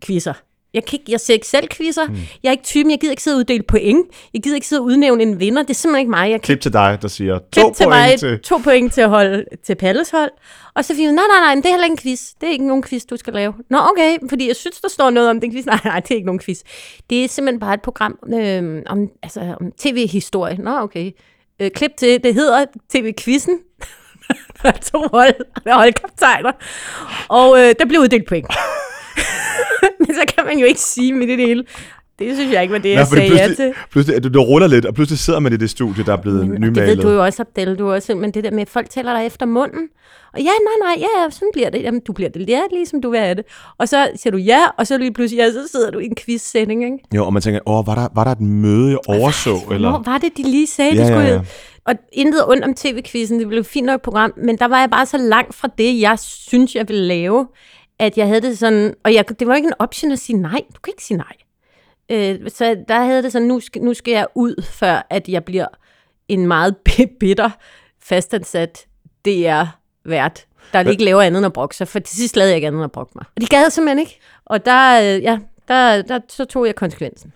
quizzer. Jeg, kan ikke, jeg ser ikke selv quizzer. Mm. Jeg er ikke typen, jeg gider ikke sidde og uddele point. Jeg gider ikke sidde og udnævne en vinder. Det er simpelthen ikke mig. Jeg Klip til dig, der siger to point til mig, til... To point til at holde til Palles hold. Og så siger nej, nej, nej, det er heller ikke en quiz. Det er ikke nogen quiz, du skal lave. Nå, okay, fordi jeg synes, der står noget om den quiz. Nej, nej, det er ikke nogen quiz. Det er simpelthen bare et program øh, om, altså, om tv-historie. Nå, okay. Øh, klip til, det hedder TV-quizzen. der er to hold, der er holdkaptajner. Og øh, der blev uddelt point. Men så kan man jo ikke sige med det hele. Det synes jeg ikke var det, jeg sagde ja til. Pludselig, du, du ruller lidt, og pludselig sidder man i det studie, der er blevet men, nymalet. Det ved du jo også, Abdel, du også, men det der med, at folk taler dig efter munden. Og ja, nej, nej, ja, sådan bliver det. Jamen, du bliver det, ja, ligesom du vil have det. Og så siger du ja, og så lige pludselig, ja, så sidder du i en quiz-sætning, ikke? Jo, og man tænker, åh, var der, var der et møde, jeg overså? eller? Hvor var det, de lige sagde, ja, det skulle ja, ja. Og intet ondt om tv-quizzen, det blev et fint nok program, men der var jeg bare så langt fra det, jeg synes, jeg ville lave, at jeg havde det sådan, og jeg, det var ikke en option at sige nej, du kan ikke sige nej. Øh, så der havde det sådan, nu skal, nu skal jeg ud, før at jeg bliver en meget bitter fastansat DR-vært, der ikke laver andet end at brokke sig, for til sidst lavede jeg ikke andet end at brokke mig. Og de gad simpelthen ikke. Og der, øh, ja, der, der, så tog jeg konsekvensen.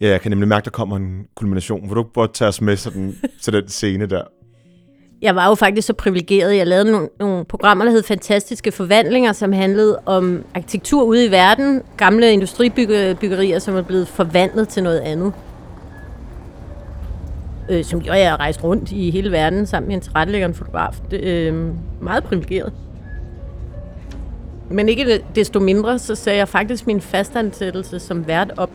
Ja, jeg kan nemlig mærke, at der kommer en kulmination. Vil du bare tage os med sådan, til den scene der? Jeg var jo faktisk så privilegeret. Jeg lavede nogle, nogle programmer, der hed Fantastiske Forvandlinger, som handlede om arkitektur ude i verden. Gamle industribyggerier, som er blevet forvandlet til noget andet. Øh, som gjorde, at jeg rejst rundt i hele verden sammen med en tilrettelægger en fotograf. Det, øh, meget privilegeret. Men ikke desto mindre, så sagde jeg faktisk min fastansættelse som vært op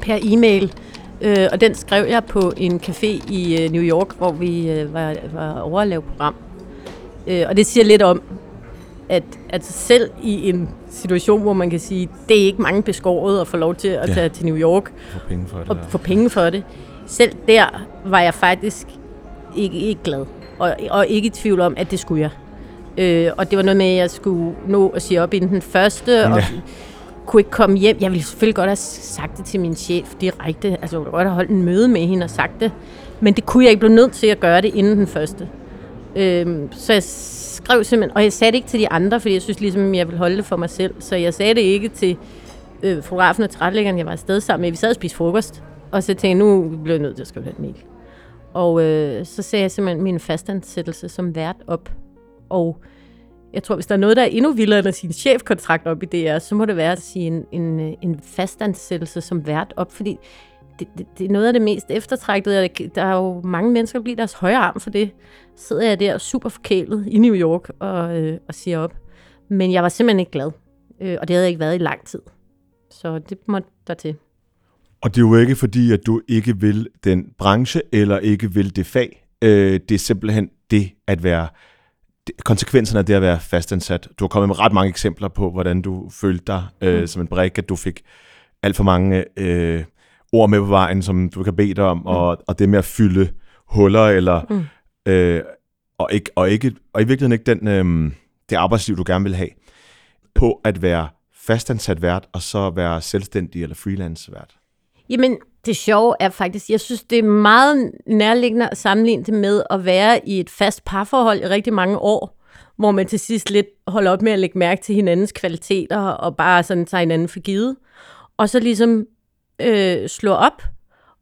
per e-mail øh, og den skrev jeg på en café i øh, New York, hvor vi øh, var, var over at lave program. Øh, og det siger lidt om, at, at selv i en situation, hvor man kan sige, det er ikke mange beskåret at få lov til at Ja. tage til New York Få penge for det. og få penge for det, selv der var jeg faktisk ikke, ikke glad. Og, og ikke i tvivl om, at det skulle jeg. Øh, og det var noget med, at jeg skulle nå at sige op inden den første, og Ja kunne ikke komme hjem. Jeg ville selvfølgelig godt have sagt det til min chef direkte. Altså, jeg ville godt have holdt en møde med hende og sagt det. Men det kunne jeg ikke blive nødt til at gøre det inden den første. Øhm, så jeg skrev simpelthen, og jeg sagde det ikke til de andre, fordi jeg synes ligesom, jeg ville holde det for mig selv. Så jeg sagde det ikke til øh, fotografen og tilrettelæggeren, jeg var afsted sammen med. Vi sad og spiste frokost, og så tænkte jeg, nu bliver jeg nødt til at skrive den mail. Og øh, så sagde jeg simpelthen min fastansættelse som vært op. Og jeg tror, hvis der er noget, der er endnu vildere end at sige en chefkontrakt op i DR, så må det være at sige en, en, en fastansættelse som vært op, fordi det, det, det er noget af det mest eftertragtede. og Der er jo mange mennesker, der bliver deres højre arm for det. Så sidder jeg der super forkælet i New York og, øh, og siger op. Men jeg var simpelthen ikke glad. Øh, og det havde jeg ikke været i lang tid. Så det måtte der til. Og det er jo ikke fordi, at du ikke vil den branche, eller ikke vil det fag. Øh, det er simpelthen det at være, konsekvenserne af det at være fastansat. Du har kommet med ret mange eksempler på, hvordan du følte dig øh, Mm. som en brik, at du fik alt for mange øh, ord med på vejen, som du kan bede dig om, og, og det med at fylde huller, eller, Mm. øh, og, ikke, og, ikke, og i virkeligheden ikke den, øh, det arbejdsliv, du gerne vil have, på at være fastansat vært, og så være selvstændig eller freelance vært. Jamen, det sjove er faktisk, jeg synes, det er meget nærliggende at sammenligne det med at være i et fast parforhold i rigtig mange år, hvor man til sidst lidt holder op med at lægge mærke til hinandens kvaliteter og bare sådan tager hinanden for givet. Og så ligesom øh, slå op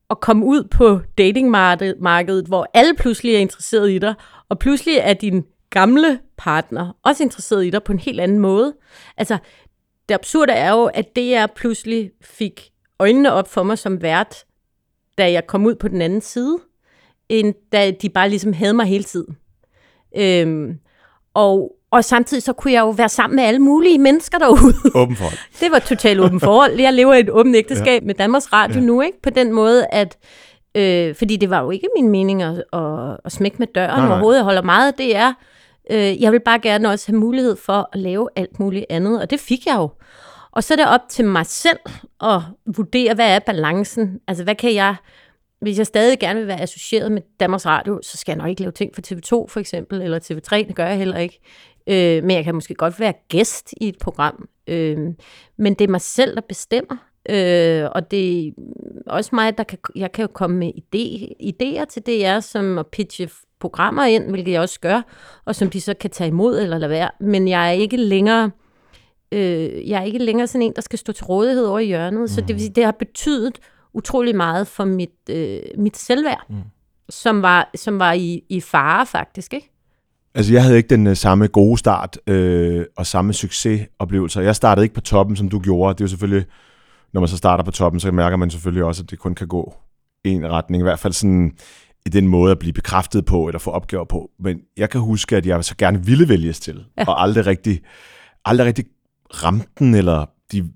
og komme ud på datingmarkedet, hvor alle pludselig er interesseret i dig, og pludselig er din gamle partner også interesseret i dig på en helt anden måde. Altså, det absurde er jo, at det pludselig fik øjnene op for mig som vært, da jeg kom ud på den anden side, end da de bare ligesom havde mig hele tiden. Øhm, og, og samtidig så kunne jeg jo være sammen med alle mulige mennesker derude. Åben forhold. Det var totalt åben forhold. Jeg lever i et åbent ægteskab ja. med Danmarks Radio ja. nu, ikke? På den måde, at... Øh, fordi det var jo ikke min mening at, at, at smække med døren Nej, nej. overhovedet. Jeg holder meget af det er. Øh, jeg vil bare gerne også have mulighed for at lave alt muligt andet, og det fik jeg jo. Og så er det op til mig selv at vurdere, hvad er balancen? Altså, hvad kan jeg... Hvis jeg stadig gerne vil være associeret med Danmarks Radio, så skal jeg nok ikke lave ting for TV2 for eksempel, eller TV3, det gør jeg heller ikke. Øh, men jeg kan måske godt være gæst i et program. Øh, men det er mig selv, der bestemmer. Øh, og det er også mig, der kan, jeg kan jo komme med idé, idéer til DR, som at pitche programmer ind, hvilket jeg også gør, og som de så kan tage imod eller lade være. Men jeg er ikke længere øh, jeg er ikke længere sådan en, der skal stå til rådighed over i hjørnet. Mm. Så det vil sige, det har betydet utrolig meget for mit, øh, mit selvværd, mm. som var, som var i, i fare faktisk, ikke? Altså, jeg havde ikke den uh, samme gode start øh, og samme succesoplevelser. Jeg startede ikke på toppen, som du gjorde. Det er jo selvfølgelig, når man så starter på toppen, så mærker man selvfølgelig også, at det kun kan gå en retning. I hvert fald sådan i den måde at blive bekræftet på, eller få opgaver på. Men jeg kan huske, at jeg så gerne ville vælges til, ja. og aldrig rigtig, aldrig rigtig ramte den, eller de,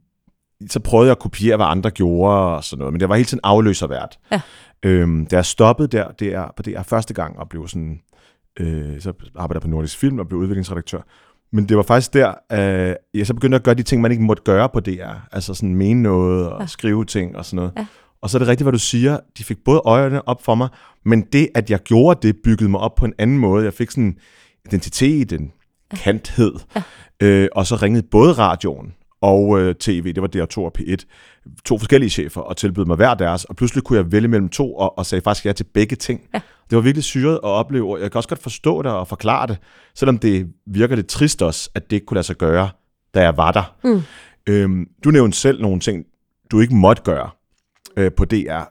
så prøvede jeg at kopiere, hvad andre gjorde, og sådan noget. Men det var hele tiden afløservært. Ja. Øhm, da jeg stoppede der, det er på det er første gang, og blev sådan øh, så arbejdede jeg på Nordisk Film og blev udviklingsredaktør. Men det var faktisk der, øh, jeg så begyndte at gøre de ting, man ikke måtte gøre på DR. Altså sådan mene noget og ja. skrive ting og sådan noget. Ja. Og så er det rigtigt, hvad du siger. De fik både øjnene op for mig, men det, at jeg gjorde det, byggede mig op på en anden måde. Jeg fik sådan en identitet, en kanthed. Ja. Øh, og så ringede både radioen og øh, tv, det var DR2 og P1, to forskellige chefer, og tilbød mig hver deres, og pludselig kunne jeg vælge mellem to, og, og sagde faktisk ja til begge ting. Ja. Det var virkelig syret at opleve, og jeg kan også godt forstå det og forklare det, selvom det virker lidt trist også, at det ikke kunne lade sig gøre, da jeg var der. Mm. Øhm, du nævnte selv nogle ting, du ikke måtte gøre øh, på DR.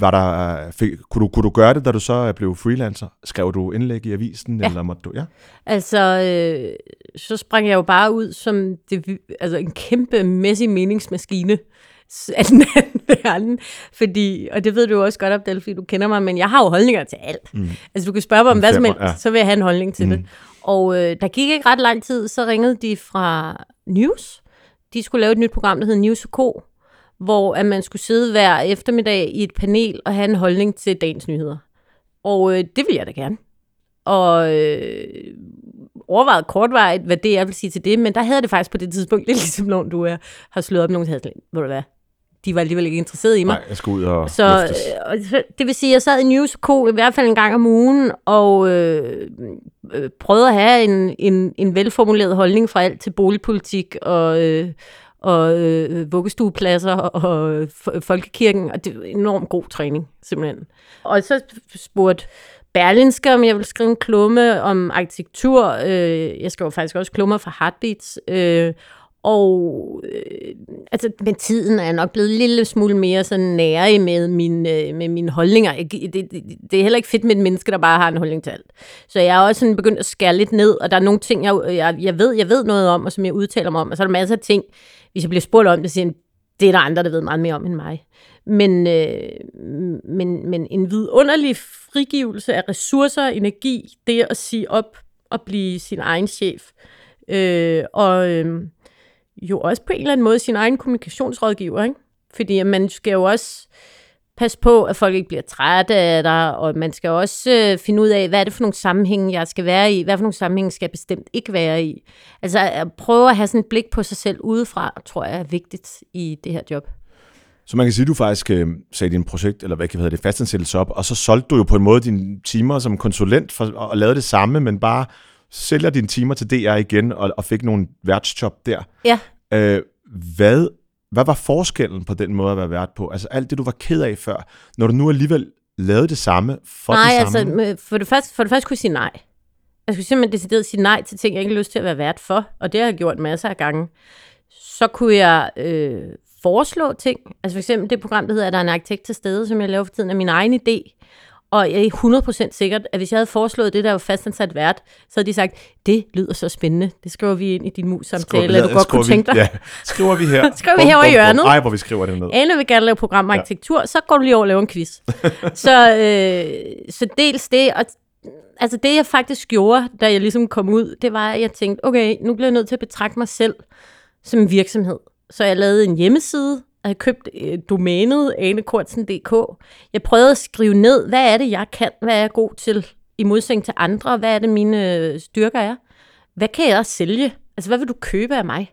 Var der, fik, kunne, du, kunne du gøre det, da du så blev freelancer? Skrev du indlæg i avisen, Ja. eller måtte du? Ja. Altså, øh, så sprang jeg jo bare ud som det, altså en kæmpe mæssig meningsmaskine af den anden verden. Fordi, og det ved du jo også godt, Abdel, fordi du kender mig, men jeg har jo holdninger til alt. Mm. Altså, du kan spørge mig om hvad som helst, ja. så vil jeg have en holdning til mm. det. Og øh, der gik ikke ret lang tid, så ringede de fra News. De skulle lave et nyt program, der hed News Co., hvor at man skulle sidde hver eftermiddag i et panel og have en holdning til dagens nyheder. Og øh, det vil jeg da gerne. Og øh, overvejet kortvarigt, hvad det er, jeg vil sige til det, men der havde det faktisk på det tidspunkt, er ligesom når du er, har slået op, nogen havde ved du hvad, de var alligevel ikke interesseret i mig. Nej, jeg skal ud og Så øh, det vil sige, at jeg sad i News Co. i hvert fald en gang om ugen, og øh, øh, prøvede at have en, en, en velformuleret holdning fra alt til boligpolitik og, øh, og øh, vuggestuepladser og øh, folkekirken, og det var enormt god træning, simpelthen. Og så spurgte Berlinske, om jeg ville skrive en klumme om arkitektur. Øh, jeg skrev faktisk også klummer for Heartbeats. Øh, og øh, altså, med tiden er jeg nok blevet en lille smule mere sådan nære med, min, øh, med mine holdninger. Jeg, det, det, det er heller ikke fedt med et menneske, der bare har en holdning til alt. Så jeg er også sådan begyndt at skære lidt ned, og der er nogle ting, jeg, jeg, jeg, ved, jeg ved noget om, og som jeg udtaler mig om, og så er der masser af ting, hvis jeg bliver spurgt om det, siger jeg, det er der andre, der ved meget mere om end mig. Men, øh, men, men en vidunderlig frigivelse af ressourcer, energi, det at sige op og blive sin egen chef. Øh, og øh, jo også på en eller anden måde sin egen kommunikationsrådgiver, ikke? Fordi man skal jo også passe på, at folk ikke bliver trætte af dig, og man skal også øh, finde ud af, hvad er det for nogle sammenhænge, jeg skal være i, hvad for nogle sammenhænge skal jeg bestemt ikke være i. Altså at prøve at have sådan et blik på sig selv udefra, tror jeg er vigtigt i det her job. Så man kan sige, at du faktisk øh, sagde din projekt, eller hvad kan hedder det, fastansættelse op, og så solgte du jo på en måde dine timer som konsulent for, og, og lavede det samme, men bare sælger dine timer til DR igen, og, og fik nogle værtsjob der. Ja. Øh, hvad, hvad var forskellen på den måde at være vært på? Altså alt det, du var ked af før, når du nu alligevel lavede det samme for nej, den altså samme? med- for det, første, for det første kunne jeg sige nej. Jeg skulle simpelthen decideret sige nej til ting, jeg ikke har lyst til at være vært for, og det har jeg gjort masser af gange. Så kunne jeg øh, foreslå ting. Altså for eksempel det program, der hedder, at der er en arkitekt til stede, som jeg laver for tiden af min egen idé. Og jeg er 100% sikkert, at hvis jeg havde foreslået det, der var fastansat vært, så havde de sagt, det lyder så spændende. Det skriver vi ind i din mus-samtale, at du godt kunne skriver tænke dig. vi, Ja, skriver vi her. Skriver vi herovre i hjørnet. Ej, hvor vi skriver det ned. Ane vil gerne lave program om Ja. så går du lige over og laver en quiz. så, øh, så dels det, og altså det jeg faktisk gjorde, da jeg ligesom kom ud, det var, at jeg tænkte, okay, nu bliver jeg nødt til at betragte mig selv som en virksomhed. Så jeg lavede en hjemmeside, og jeg købte øh, domænet anekortsen.dk. Jeg prøvede at skrive ned, hvad er det, jeg kan, hvad er jeg god til, i modsætning til andre, hvad er det, mine øh, styrker er. Hvad kan jeg sælge? Altså, hvad vil du købe af mig?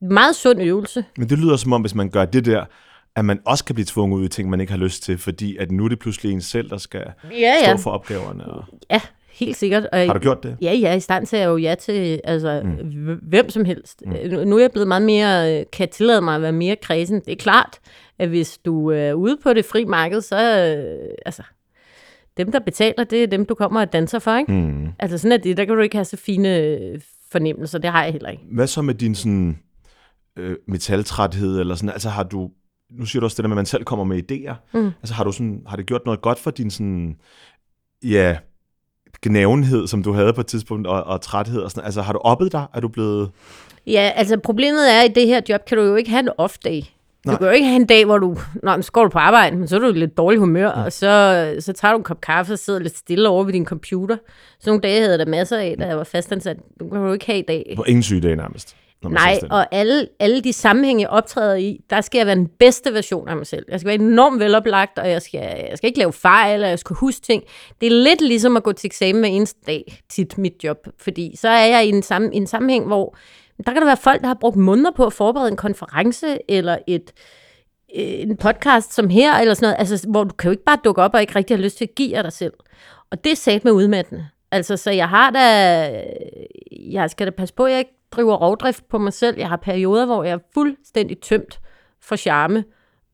Meget sund øvelse. Men det lyder som om, hvis man gør det der, at man også kan blive tvunget ud i ting, man ikke har lyst til, fordi at nu er det pludselig en selv, der skal Ja, stå ja. for opgaverne. Og... Ja, helt sikkert. Og, Har du gjort det? Ja, ja, i stand til jo ja til altså, mm. hvem som helst. Mm. Nu, nu er jeg blevet meget mere, øh, kan jeg tillade mig at være mere kredsen. Det er klart, at hvis du er ude på det fri marked, så øh, altså, dem, der betaler, det er dem, du kommer og danser for, ikke? Mm. Altså sådan er det, der kan du ikke have så fine øh, fornemmelser, det har jeg heller ikke. Hvad så med din sådan, øh, metaltræthed, eller sådan, altså har du, nu siger du også det der med, at man selv kommer med idéer, Mm. altså har, du sådan, har det gjort noget godt for din sådan, ja, gnavenhed, som du havde på et tidspunkt, og, og træthed og sådan Altså har du oppet dig? Er du blevet... Ja, altså problemet er, at i det her job kan du jo ikke have en off-day. Du kan jo ikke have en dag, hvor du, nå, men så går du på arbejde, men så er du i lidt dårlig humør, og så, så tager du en kop kaffe og sidder lidt stille over ved din computer. Så nogle dage havde der masser af, da jeg var fastansat. Du kan du ikke have i dag. På ingen sygedage nærmest. Når man Nej, og alle, alle de sammenhænge, jeg optræder i, der skal jeg være den bedste version af mig selv. Jeg skal være enormt veloplagt, og jeg skal, jeg skal ikke lave fejl, og jeg skal huske ting. Det er lidt ligesom at gå til eksamen hver eneste dag, tit mit job. Fordi så er jeg i en, sam, i en sammenhæng, hvor der kan der være folk, der har brugt måneder på at forberede en konference, eller et, øh, en podcast som her, eller sådan noget, altså, hvor du kan jo ikke bare dukke op og ikke rigtig har lyst til at give af dig selv. Og det er sat med udmattende. Altså, så jeg har da, jeg skal da passe på, at jeg ikke driver rovdrift på mig selv. Jeg har perioder, hvor jeg er fuldstændig tømt for charme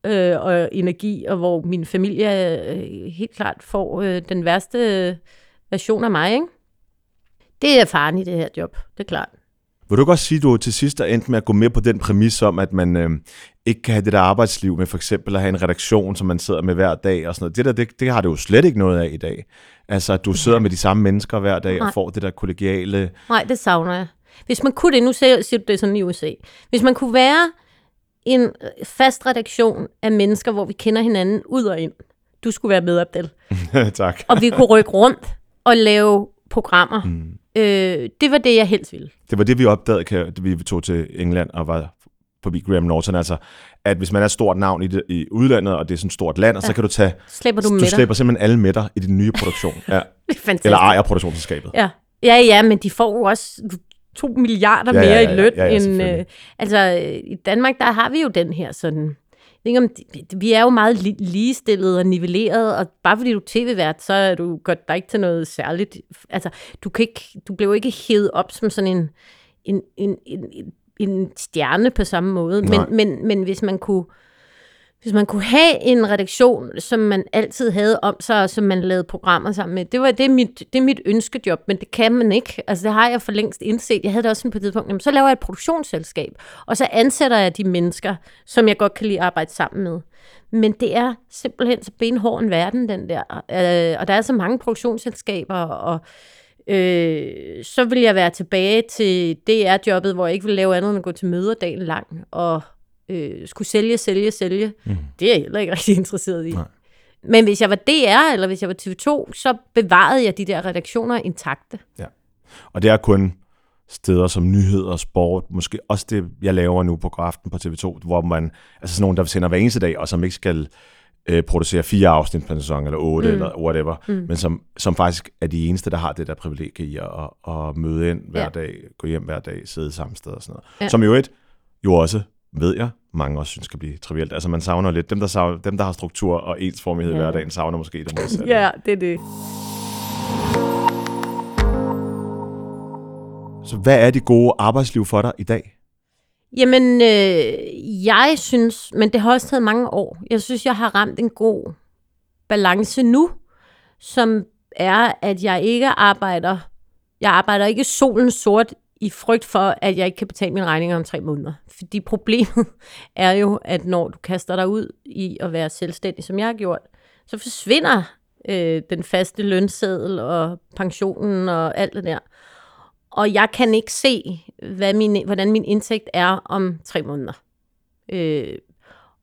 øh, og energi, og hvor min familie øh, helt klart får øh, den værste øh, version af mig, ikke? Det er faren i det her job, det er klart. Vil du godt sige, at du til sidst er endt med at gå med på den præmis om, at man øh, ikke kan have det der arbejdsliv med for eksempel at have en redaktion, som man sidder med hver dag og sådan noget. Det der, det, det har du jo slet ikke noget af i dag. Altså, at du sidder med de samme mennesker hver dag og Nej. får det der kollegiale... Nej, det savner jeg. Hvis man kunne det, nu siger, siger du det sådan i USA, hvis man kunne være en øh, fast redaktion af mennesker, hvor vi kender hinanden ud og ind. Du skulle være med, Abdel. tak. Og vi kunne rykke rundt og lave programmer. Mm. Øh, det var det, jeg helst ville. Det var det, vi opdagede, kan- da vi tog til England og var forbi Graham Norton, altså at hvis man er et stort navn i, det, i udlandet, og det er sådan et stort land, og ja. så kan du tage, Slipper du du med slipper simpelthen alle med dig i din nye produktion, ja. Det er fantastisk. eller ejer produktionsselskabet. Ja. ja, ja, men de får jo også to milliarder Ja, mere ja, ja, i løn. ja, ja, end, selvfølgelig. øh, altså, øh, i Danmark, der har vi jo den her sådan... Ikke, om, vi er jo meget li- ligestillede og nivelleret, og bare fordi du er tv-vært, så er du godt dig ikke til noget særligt. Altså, du, kan ikke, du bliver jo ikke hævet op som sådan en, en, en, en, en, stjerne på samme måde. Nej. Men, men, men hvis man kunne hvis man kunne have en redaktion, som man altid havde om sig, og som man lavede programmer sammen med, det, var, det, er mit, det er mit ønskejob, men det kan man ikke. Altså, det har jeg for længst indset. Jeg havde det også sådan på et tidspunkt, jamen, så laver jeg et produktionsselskab, og så ansætter jeg de mennesker, som jeg godt kan lide at arbejde sammen med. Men det er simpelthen så benhård en verden, den der. Øh, og der er så mange produktionsselskaber, og øh, så vil jeg være tilbage til DR-jobbet, hvor jeg ikke vil lave andet end at gå til møder dagen lang, og øh, skulle sælge, sælge, sælge. Mm. Det er jeg heller ikke rigtig interesseret i. Nej. Men hvis jeg var DR, eller hvis jeg var TV2, så bevarede jeg de der redaktioner intakte. Og det er kun steder som nyheder, sport, måske også det, jeg laver nu på aften på TV2, hvor man, altså sådan nogen, der sender hver eneste dag, og som ikke skal øh, producere fire afsnit på en sæson, eller otte, mm. eller whatever, mm. men som, som faktisk er de eneste, der har det der privilegie i at, at møde ind hver Ja. dag, gå hjem hver dag, sidde samme sted og sådan noget. Ja. Som jo et, jo også, ved jeg, mange også synes skal blive trivielt. Altså man savner lidt, dem der, savner, dem, der har struktur og ensformighed ja. i hverdagen, savner måske det modsatte. Ja, det er det. Så hvad er det gode arbejdsliv for dig i dag? Jamen, øh, jeg synes, men det har også taget mange år. Jeg synes, jeg har ramt en god balance nu, som er, at jeg ikke arbejder, jeg arbejder ikke solen sort i frygt for, at jeg ikke kan betale mine regninger om tre måneder. Fordi problemet er jo, at når du kaster dig ud i at være selvstændig, som jeg har gjort, så forsvinder øh, den faste lønseddel og pensionen og alt det der. Og jeg kan ikke se, hvad min, hvordan min indtægt er om tre måneder. Øh,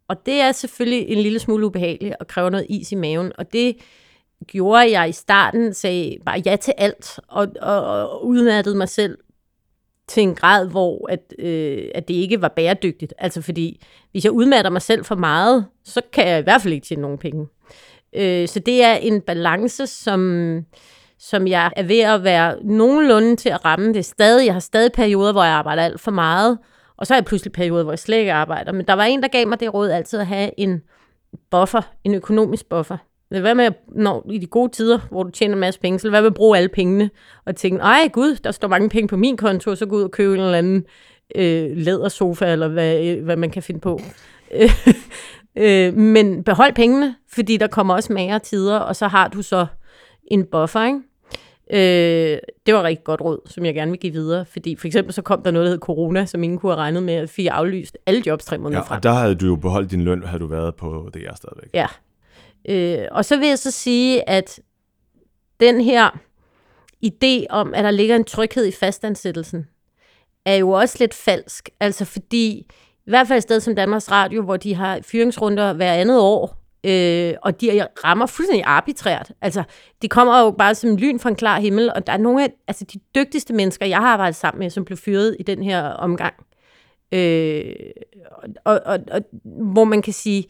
og det er selvfølgelig en lille smule ubehageligt og kræver noget is i maven. Og det gjorde jeg i starten, sagde bare ja til alt, og, og, og udmattede mig selv til en grad, hvor at, øh, at det ikke var bæredygtigt. Altså fordi, hvis jeg udmatter mig selv for meget, så kan jeg i hvert fald ikke tjene nogen penge. Øh, så det er en balance, som, som jeg er ved at være nogenlunde til at ramme. Det er stadig, jeg har stadig perioder, hvor jeg arbejder alt for meget, og så er jeg pludselig perioder, hvor jeg slet ikke arbejder. Men der var en, der gav mig det råd altid at have en buffer, en økonomisk buffer. Hvad med, når, i de gode tider, hvor du tjener en masse penge, så hvad med at bruge alle pengene, og tænke, ej gud, der står mange penge på min konto, så gå ud og købe en eller anden øh, lædersofa, eller hvad, øh, hvad man kan finde på. øh, men behold pengene, fordi der kommer også magere tider, og så har du så en buffer, ikke? Øh, det var rigtig godt råd, som jeg gerne vil give videre, fordi for eksempel så kom der noget, der hed corona, som ingen kunne have regnet med, at fik aflyst alle jobs tre måneder Ja, frem. og der havde du jo beholdt din løn, havde du været på DR stadigvæk. Ja. Øh, og så vil jeg så sige, at den her idé om, at der ligger en tryghed i fastansættelsen, er jo også lidt falsk. Altså fordi, i hvert fald et sted som Danmarks Radio, hvor de har fyringsrunder hver andet år, øh, og de rammer fuldstændig arbitrært. Altså, de kommer jo bare som lyn fra en klar himmel, og der er nogle af altså, de dygtigste mennesker, jeg har arbejdet sammen med, som blev fyret i den her omgang. Øh, og, og, og hvor man kan sige,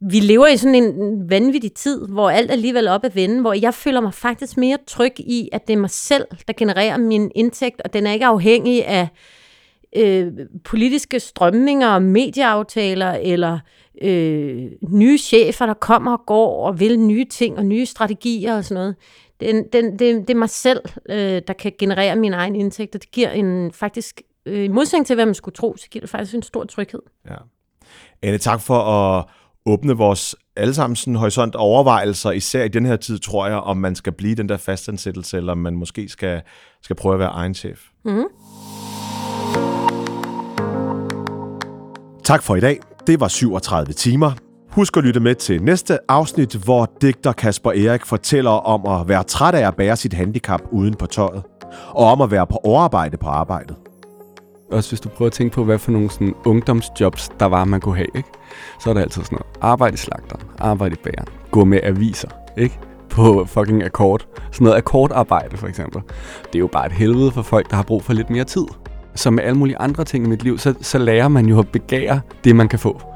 vi lever i sådan en vanvittig tid, hvor alt alligevel er op at vende, hvor jeg føler mig faktisk mere tryg i, at det er mig selv, der genererer min indtægt, og den er ikke afhængig af øh, politiske strømninger, medieaftaler eller øh, nye chefer, der kommer og går og vil nye ting og nye strategier og sådan noget. Den, den, det, det er mig selv, øh, der kan generere min egen indtægt, og det giver en faktisk, øh, i modsætning til hvad man skulle tro, så giver det faktisk en stor tryghed. Ja. Anne, tak for at åbne vores allesammen sådan horisont overvejelser, især i den her tid, tror jeg, om man skal blive den der fastansættelse, eller om man måske skal, skal prøve at være egen chef. Mm. Tak for i dag. Det var 37 timer. Husk at lytte med til næste afsnit, hvor digter Kasper Erik fortæller om at være træt af at bære sit handicap uden på tøjet, og om at være på overarbejde på arbejdet. Også hvis du prøver at tænke på, hvad for nogle sådan, ungdomsjobs, der var, man kunne have, ikke? så er der altid sådan noget. Arbejde i slagteren, arbejde i bageren, gå med aviser, ikke? På fucking akkord. Sådan noget akkordarbejde, for eksempel. Det er jo bare et helvede for folk, der har brug for lidt mere tid. som med alle mulige andre ting i mit liv, så, så lærer man jo at begære det, man kan få.